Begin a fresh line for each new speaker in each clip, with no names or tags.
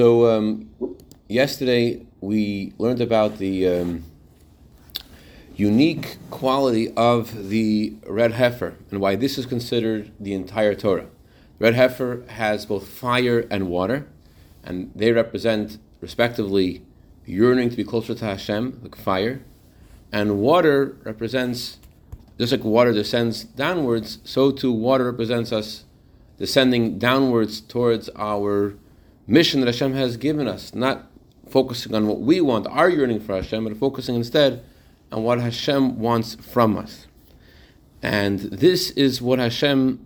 So um, yesterday we learned about the um, unique quality of the red heifer and why this is considered the entire Torah. Red heifer has both fire and water, and they represent respectively yearning to be closer to Hashem, like fire, and water represents just like water descends downwards, so too water represents us descending downwards towards our mission that Hashem has given us, not focusing on what we want, our yearning for Hashem, but focusing instead on what Hashem wants from us. And this is what Hashem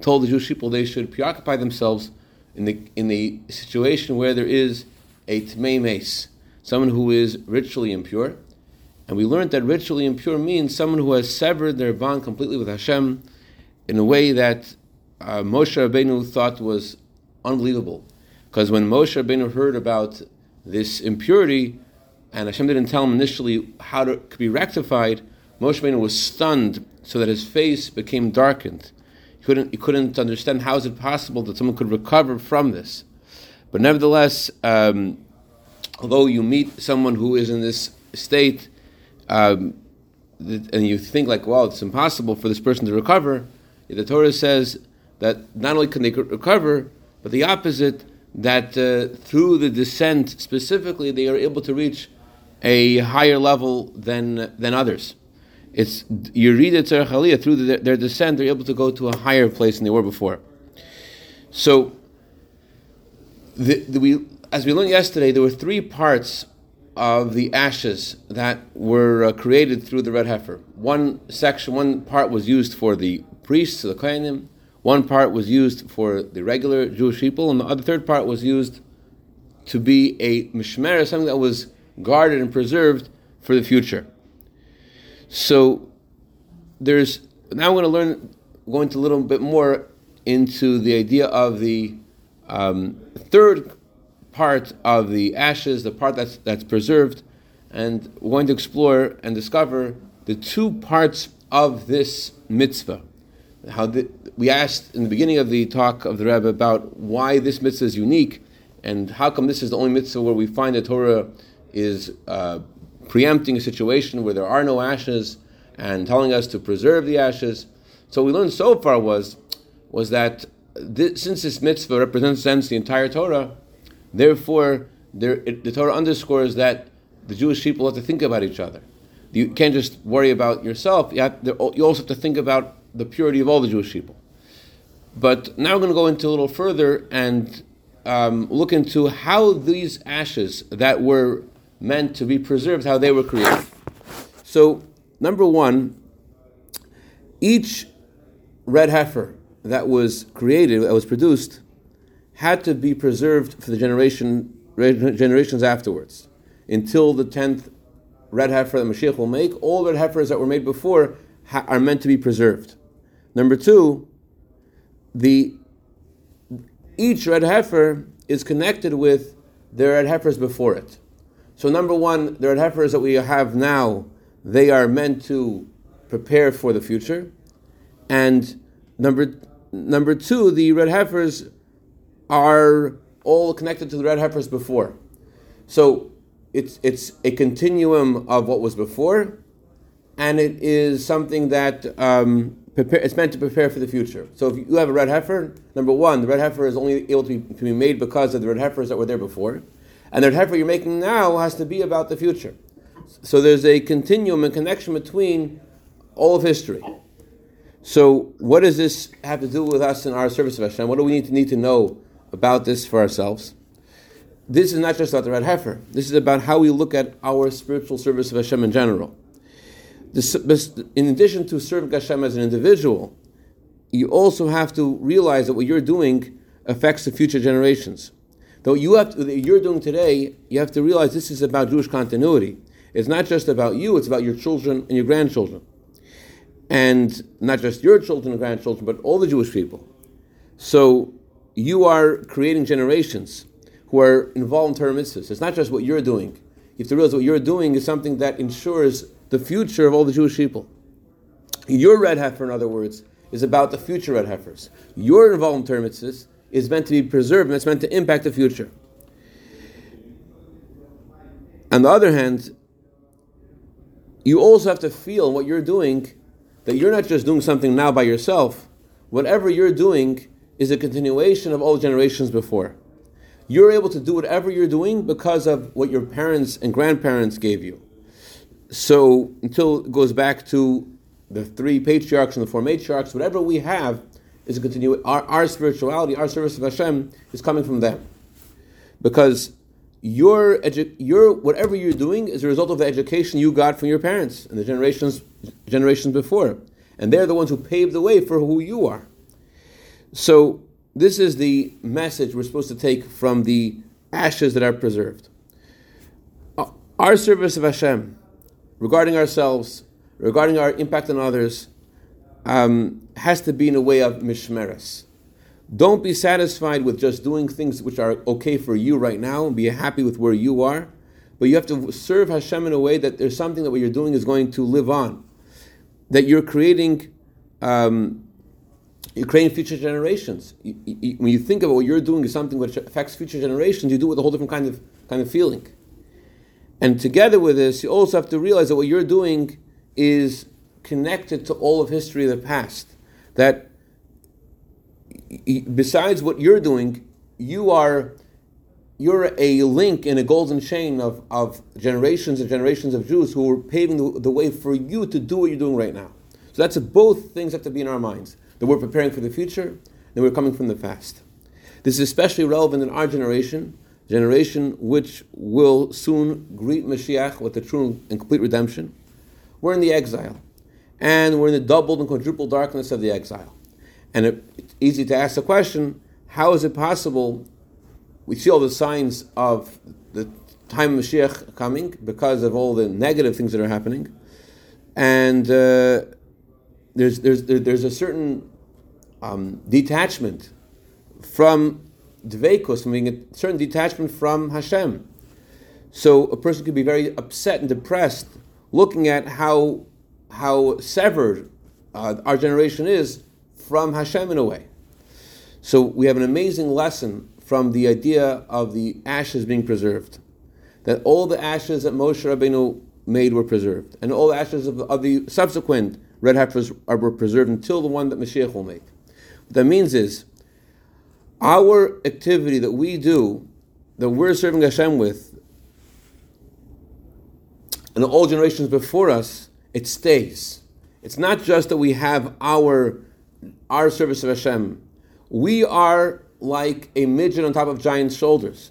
told the Jewish people they should preoccupy themselves in the in the situation where there is a tmei meis, someone who is ritually impure. And we learned that ritually impure means someone who has severed their bond completely with Hashem in a way that uh, Moshe Rabbeinu thought was unbelievable. Because when Moshe Rabbeinu heard about this impurity, and Hashem didn't tell him initially how it could be rectified, Moshe Rabbeinu was stunned so that his face became darkened. He couldn't, he couldn't understand how is it possible that someone could recover from this. But nevertheless, um, although you meet someone who is in this state, um, and you think like, well, it's impossible for this person to recover, the Torah says that not only can they recover, but the opposite, that uh, through the descent specifically, they are able to reach a higher level than than others. It's you read it through the, their descent, they're able to go to a higher place than they were before. So, the, the, we, as we learned yesterday, there were three parts of the ashes that were uh, created through the red heifer. One section, one part was used for the priests, the kohanim. One part was used for the regular Jewish people, and the other third part was used to be a mishmer, something that was guarded and preserved for the future. So there's now I'm going to learn, go into a little bit more into the idea of the um, third part of the ashes, the part that's that's preserved, and we're going to explore and discover the two parts of this mitzvah. How the, we asked in the beginning of the talk of the Rebbe about why this mitzvah is unique, and how come this is the only mitzvah where we find the Torah is uh, preempting a situation where there are no ashes and telling us to preserve the ashes. So we learned so far was was that this, since this mitzvah represents the entire Torah, therefore there, it, the Torah underscores that the Jewish people have to think about each other. You can't just worry about yourself. You, have, you also have to think about the purity of all the Jewish people. But now we're going to go into a little further and um, look into how these ashes that were meant to be preserved, how they were created. So, number one, each red heifer that was created, that was produced, had to be preserved for the generation generations afterwards. Until the tenth red heifer that Mashiach will make, all red heifers that were made before ha- are meant to be preserved. Number two, the each red heifer is connected with the red heifers before it. So number one, the red heifers that we have now, they are meant to prepare for the future. And number number two, the red heifers are all connected to the red heifers before. So it's it's a continuum of what was before, and it is something that um, prepare, it's meant to prepare for the future. So if you have a red heifer, number one, the red heifer is only able to be, to be made because of the red heifers that were there before. And the red heifer you're making now has to be about the future. So there's a continuum and connection between all of history. So what does this have to do with us in our service of Hashem? What do we need to need to know about this for ourselves? This is not just about the red heifer. This is about how we look at our spiritual service of Hashem in general in addition to serving Hashem as an individual, you also have to realize that what you're doing affects the future generations. Though you have to, you're doing today, you have to realize this is about Jewish continuity. It's not just about you; it's about your children and your grandchildren, and not just your children and grandchildren, but all the Jewish people. So you are creating generations who are involved in Torah mitzvahs. It's not just what you're doing. You have to realize what you're doing is something that ensures the future of all the Jewish people. Your red heifer, in other words, is about the future red heifers. Your involvement in is meant to be preserved and it's meant to impact the future. On the other hand, you also have to feel what you're doing that you're not just doing something now by yourself. Whatever you're doing is a continuation of all generations before. You're able to do whatever you're doing because of what your parents and grandparents gave you. So until it goes back to the three patriarchs and the four matriarchs, whatever we have is a continue. Our, our spirituality, our service of Hashem is coming from them, because your edu- your whatever you're doing is a result of the education you got from your parents and the generations generations before, and they're the ones who paved the way for who you are. So this is the message we're supposed to take from the ashes that are preserved. Uh, our service of Hashem, regarding ourselves, regarding our impact on others, um, has to be in a way of mishmeres. Don't be satisfied with just doing things which are okay for you right now and be happy with where you are. But you have to serve Hashem in a way that there's something that what you're doing is going to live on. That you're creating, um, you're creating future generations. You, you, when you think about what you're doing is something which affects future generations, you do it with a whole different kind of kind of feeling. And together with this, you also have to realize that what you're doing is connected to all of history of the past. That besides what you're doing, you are you're a link in a golden chain of, of generations and generations of Jews who are paving the, the way for you to do what you're doing right now. So that's a, both things have to be in our minds that we're preparing for the future and we're coming from the past. This is especially relevant in our generation, generation which will soon greet Mashiach with the true and complete redemption. We're in the exile, and we're in the doubled and quadrupled darkness of the exile. And it's easy to ask the question how is it possible? We see all the signs of the time of Mashiach coming because of all the negative things that are happening. And uh, there's, there's, there's a certain um, detachment from Dveikus, from being a certain detachment from Hashem. So a person could be very upset and depressed looking at how, how severed uh, our generation is from Hashem in a way. So we have an amazing lesson from the idea of the ashes being preserved. That all the ashes that Moshe Rabbeinu made were preserved, and all the ashes of, of the subsequent red heifers were preserved until the one that Mashiach will make. What that means is, our activity that we do, that we're serving Hashem with, and all generations before us, it stays. It's not just that we have our our service of Hashem. We are like a midget on top of giant shoulders.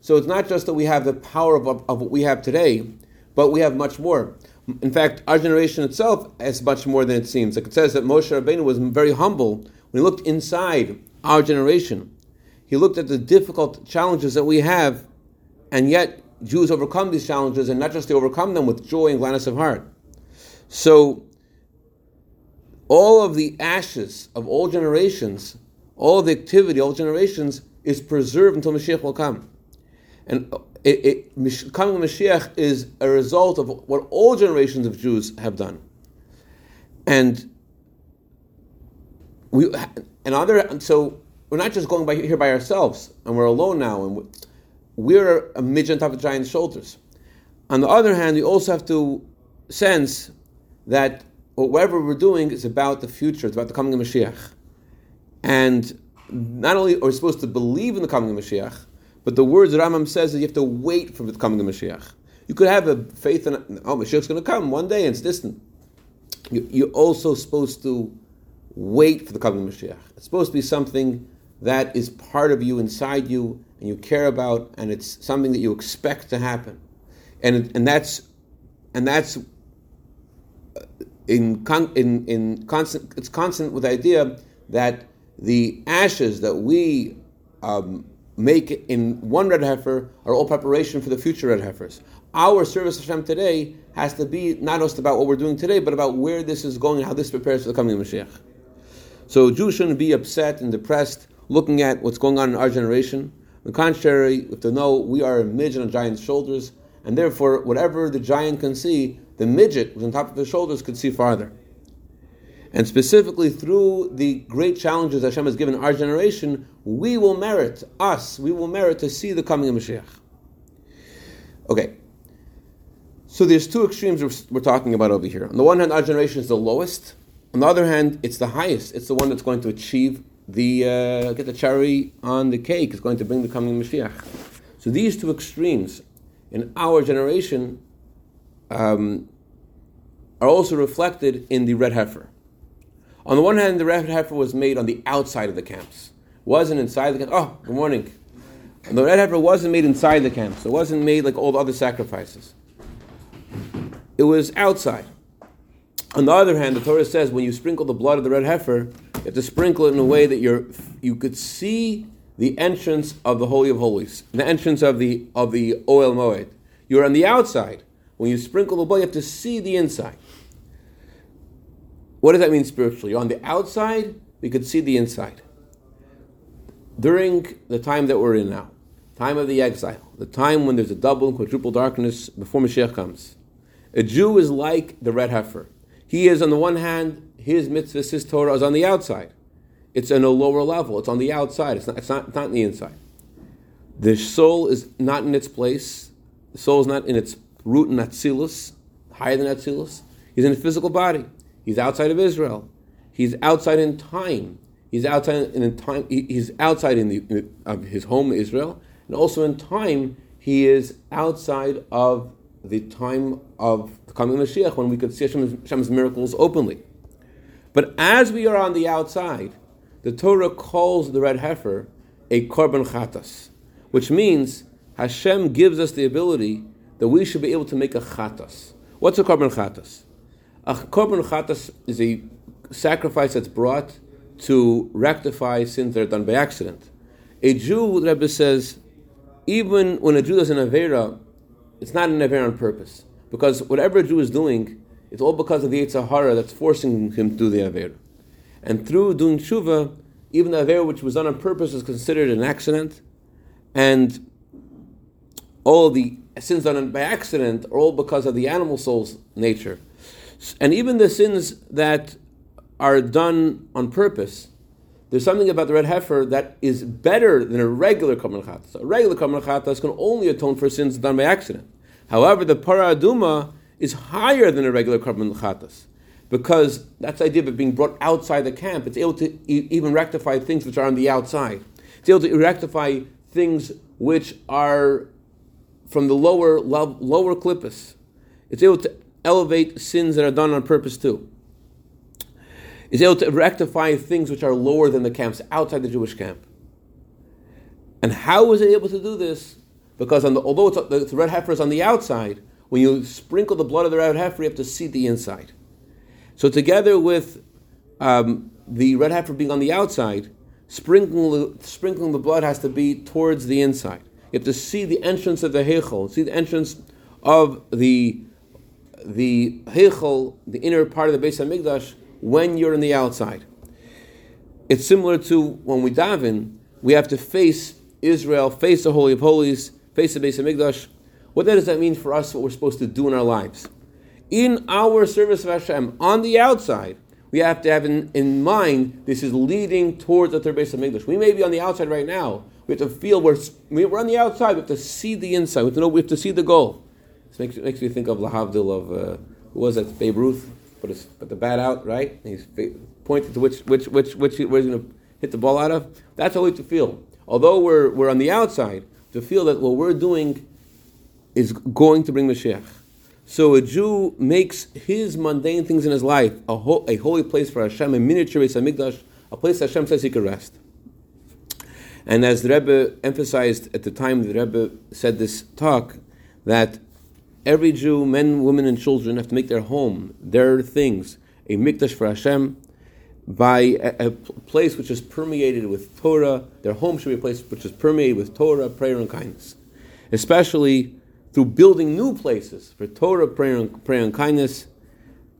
So it's not just that we have the power of, of, what we have today, but we have much more. In fact, our generation itself has much more than it seems. Like it says that Moshe Rabbeinu was very humble when he looked inside our generation. He looked at the difficult challenges that we have, and yet Jews overcome these challenges, and not just they overcome them with joy and gladness of heart. So all of the ashes of all generations, all the activity, of all generations, is preserved until Mashiach will come. And uh, it, it, coming Mashiach is a result of what all generations of Jews have done. And we, and other, so we're not just going by here by ourselves, and we're alone now, and we're a midget on top of giant shoulders. On the other hand, we also have to sense that whatever we're doing is about the future, it's about the coming of Mashiach. And not only are we supposed to believe in the coming of Mashiach, but the words that Rambam says is you have to wait for the coming of Mashiach. You could have a faith in, oh, Mashiach's going to come one day and it's distant. You're also supposed to wait for the coming Mashiach. It's supposed to be something that is part of you, inside you, and you care about, and it's something that you expect to happen. And, and that's and that's in, con- in, in constant, it's constant with the idea that the ashes that we um, make in one red heifer are all preparation for the future red heifers. Our service of Hashem today has to be not just about what we're doing today, but about where this is going and how this prepares for the coming of Mashiach. So Jews shouldn't be upset and depressed looking at what's going on in our generation. On the contrary, have to know we are a midget on a giant's shoulders, and therefore, whatever the giant can see, the midget on top of his shoulders could see farther. And specifically through the great challenges that Hashem has given our generation, we will merit, us, we will merit to see the coming of Mashiach. Okay, So there's two extremes we're talking about over here. On the one hand, our generation is the lowest. On the other hand, it's the highest. It's the one that's going to achieve the uh, get the cherry on the cake. It's going to bring the coming Mashiach. So these two extremes in our generation um, are also reflected in the red heifer. On the one hand, the red heifer was made on the outside of the camps. Wasn't inside the camp. Oh, good morning. The red heifer wasn't made inside the camps. It wasn't made like all the other sacrifices. It was outside. On the other hand, the Torah says when you sprinkle the blood of the red heifer, you have to sprinkle it in a way that you're you could see the entrance of the Holy of Holies, the entrance of the of the Ohel Moed. You're on the outside. When you sprinkle the blood, you have to see the inside. What does that mean spiritually? You're on the outside, we could see the inside. During the time that we're in now, time of the exile, the time when there's a double and quadruple darkness before Mashiach comes, a Jew is like the red heifer. He is, on the one hand, his mitzvah, his Torah is on the outside. It's on a lower level. It's on the outside. It's not, it's not, not in the inside. The soul is not in its place. The soul is not in its root in Atzilus, higher than Atzilus. He's in a physical body. He's outside of Israel. He's outside in time. He's outside in time. He's outside in the of his home Israel, and also in time he is outside of the time of the coming of Mashiach when we could see Hashem's, Hashem's miracles openly. But as we are on the outside, the Torah calls the red heifer a korban chatas, which means Hashem gives us the ability that we should be able to make a chatas. What's a korban chatas? A korban chatas is a sacrifice that's brought to rectify sins that are done by accident. A Jew, the Rebbe says, even when a Jew does an Avera, it's not an Avera on purpose. Because whatever a Jew is doing, it's all because of the Yetzer Hara that's forcing him to do the Avera. And through doing Tshuva, even the Avera which was done on purpose is considered an accident. And all the sins done by accident are all because of the animal soul's nature. And even the sins that are done on purpose, there's something about the red heifer that is better than a regular chatas. A regular chatas can only atone for sins done by accident. However, the para aduma is higher than a regular korban chatas because that's the idea of being brought outside the camp. It's able to e- even rectify things which are on the outside. It's able to rectify things which are from the lower lower klipos. It's able to elevate sins that are done on purpose too. It's able to rectify things which are lower than the camps, outside the Jewish camp. And how is it able to do this? Because the, although the, the red heifer is on the outside, when you sprinkle the blood of the red heifer, you have to see the inside. So together with um, the red heifer being on the outside, sprinkling, sprinkling the blood has to be towards the inside. You have to see the entrance of the Heichel, see the entrance of the the Heichel, the inner part of the Beis Hamikdash, when you're on the outside. It's similar to when we daven, we have to face Israel, face the Holy of Holies, face the Beis Hamikdash. What does that mean for us? What we're supposed to do in our lives? In our service of Hashem, on the outside, we have to have in, in mind this is leading towards the third base of Hamikdash. We may be on the outside right now, we have to feel we're, we're on the outside. We have to see the inside. We have to know. We have to see the goal. This makes, makes me think of Lahavdil of uh, who was that? Babe Ruth. Put, his, put the bat out right. He's pointed to which which which which where he's going to hit the ball out of. That's how we have to feel. Although we're we're on the outside, to feel that what we're doing is going to bring Mashiach. So a Jew makes his mundane things in his life a, ho- a holy place for Hashem, a miniature Beis Hamikdash, a place Hashem says he can rest. And as the Rebbe emphasized at the time the Rebbe said this talk, that every Jew, men, women, and children, have to make their home, their things, a mikdash for Hashem, by a, a, place which is permeated with Torah. Their home should be a place which is permeated with Torah, prayer, and kindness. Especially through building new places for Torah, prayer, and, prayer, and kindness.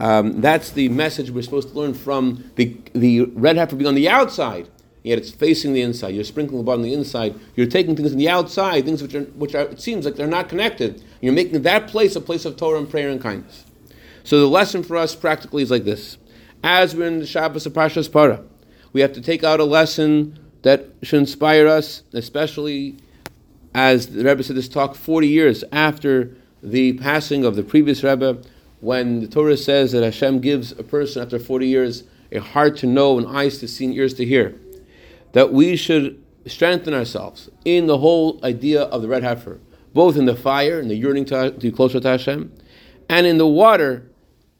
Um, that's the message we're supposed to learn from the, the red heifer being on the outside yet it's facing the inside. You're sprinkling the blood on the inside. You're taking things on the outside, things which are, which are, it seems like they're not connected. You're making that place a place of Torah and prayer and kindness. So the lesson for us practically is like this. As we're in the Shabbos of Parshas Para, we have to take out a lesson that should inspire us, especially as the Rebbe said this talk 40 years after the passing of the previous Rebbe, when the Torah says that Hashem gives a person after 40 years a heart to know and eyes to see and ears to hear, that we should strengthen ourselves in the whole idea of the red heifer, both in the fire, in the yearning to, to be closer to Hashem, and in the water,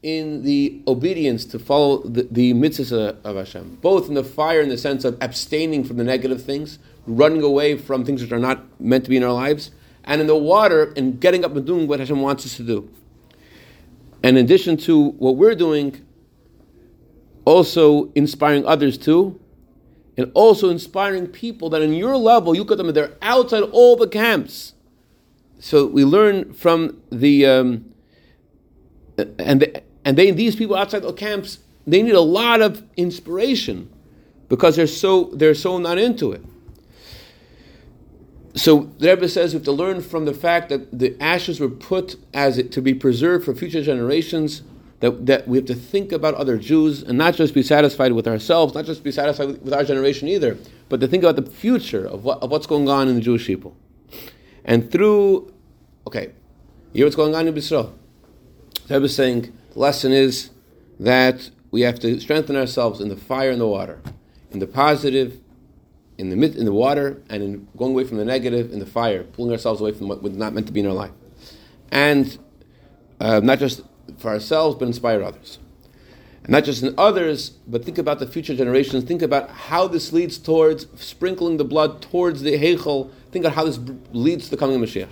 in the obedience to follow the, the mitzvahs of Hashem, both in the fire in the sense of abstaining from the negative things, running away from things which are not meant to be in our lives, and in the water in getting up and doing what Hashem wants us to do. And in addition to what we're doing, also inspiring others too, and also inspiring people that in your level you got them they're outside all the camps. So we learn from the um, and the, and they these people outside the camps they need a lot of inspiration because they're so they're so not into it. So the Rebbe says we have to learn from the fact that the ashes were put as it, to be preserved for future generations. That, that we have to think about other Jews and not just be satisfied with ourselves, not just be satisfied with, with our generation either, but to think about the future of, what, of what's going on in the Jewish people. And through, okay, you hear what's going on in Israel. The Rebbe is saying the lesson is that we have to strengthen ourselves in the fire and the water, in the positive in the in the water and in going away from the negative in the fire, pulling ourselves away from what was not meant to be in our life, and uh, not just for ourselves but inspire others, and not just in others, but think about the future generations. Think about how this leads towards sprinkling the blood towards the heichel. Think about how this leads to the coming of Mashiach.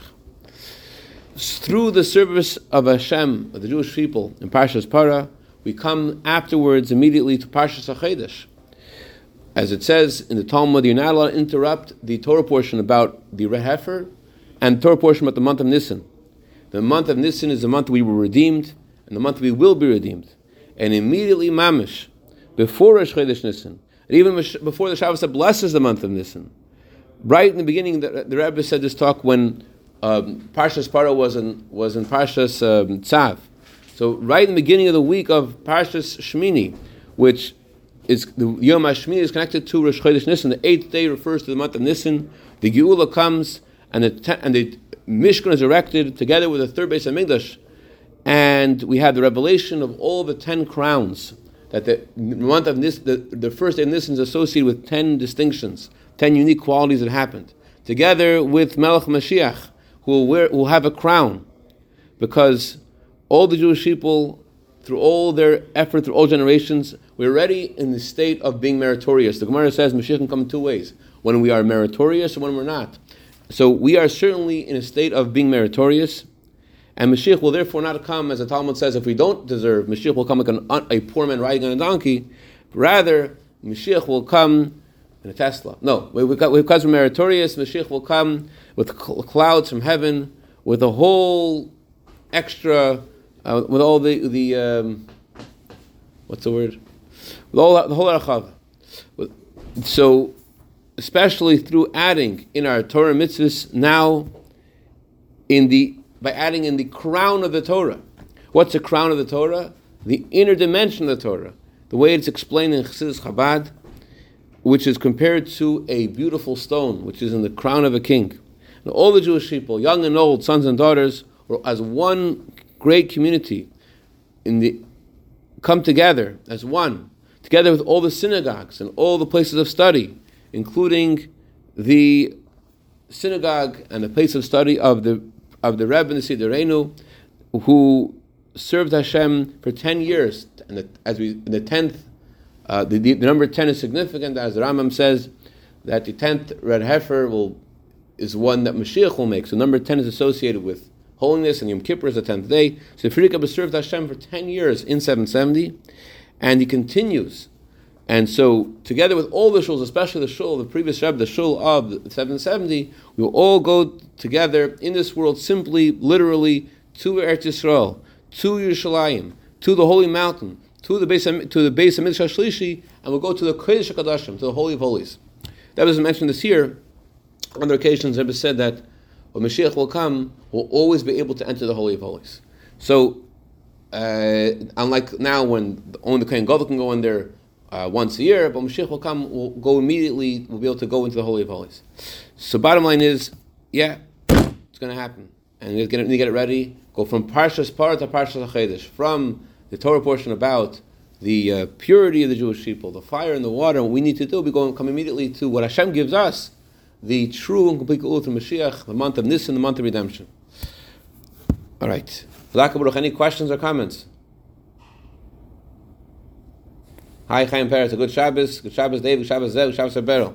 Through the service of Hashem, of the Jewish people in Parshas Para, we come afterwards immediately to Parshas HaChodesh as it says in the Talmud, you're not allowed to interrupt the Torah portion about the red heifer and the Torah portion about the month of Nisan. The month of Nisan is the month we were redeemed, and the month we will be redeemed. And immediately, Mamish, before Rosh Chodesh Nisan, and even before the Shabbos that blesses the month of Nisan, right in the beginning, the, the Rebbe said this talk when um, Parshas Para was in, was in Parshas um, Tzav. So right in the beginning of the week of Parshas Shmini, which is the Yom Hashmini is connected to Rosh Chodesh Nisan. The eighth day refers to the month of Nisan. The Geula comes, and the and the Mishkan is erected together with the third Beis Hamikdash, and we have the revelation of all the ten crowns. That the month of Nis, the, the first day of Nisan is associated with ten distinctions, ten unique qualities that happened, together with Melech Mashiach, who will, wear, will have a crown, because all the Jewish people through all their effort, through all generations, we're already in the state of being meritorious. The Gemara says Mashiach can come in two ways when we are meritorious and when we're not. So we are certainly in a state of being meritorious, and Mashiach will therefore not come, as the Talmud says, if we don't deserve, Mashiach will come like an, a poor man riding on a donkey. Rather, Mashiach will come in a Tesla. No, because we're meritorious, Mashiach will come with clouds from heaven, with a whole extra uh, with all the the um, what's the word? With all the whole arachav. So, especially through adding in our Torah mitzvahs now, in the by adding in the crown of the Torah. What's the crown of the Torah? The inner dimension of the Torah, the way it's explained in Chassidus Chabad, which is compared to a beautiful stone, which is in the crown of a king. And all the Jewish people, young and old, sons and daughters, as one great community in the come together as one, together with all the synagogues and all the places of study, including the synagogue and the place of study of the of the Rebbe the Sidurenu, who served Hashem for ten years, and the, as we the tenth, uh, the, the, number ten is significant, as Rambam says that the tenth red heifer will is one that Mashiach will make. So number ten is associated with holiness, and Yom Kippur is the tenth day. So Frierdiker served Hashem for ten years in 770, and he continues. And so, together with all the shuls, especially the shul, the previous Rebbe, the shul of 770, we will all go together in this world simply, literally, to Eretz Yisrael, to Yerushalayim, to the holy mountain, to the base of, to Shlishi, and we'll go to the Kodesh HaKadoshim, to the Holy of Holies. That was mentioned this year. On other occasions, Rebbe said that when Mashiach will come, we'll always be able to enter the Holy of Holies. So, uh, unlike now when only the Kohen Gadol can go in there uh, once a year, but Mashiach will come, will go immediately, We'll be able to go into the Holy of Holies. So, bottom line is, yeah, it's going to happen. and we need to get it ready. Go from Parshas Par to Parshas HaChodesh, from the Torah portion about the uh, purity of the Jewish people, the fire and the water. What we need to do, we go and come immediately to what Hashem gives us, the true and complete Geula Mashiach, the month of Nisan, the month of redemption. All right. Baruch, Any questions or comments? Hi, Chaim Peretz. Good Shabbos. Good Shabbos, David. Good Shabbos Zev. Good Shabbos Abero.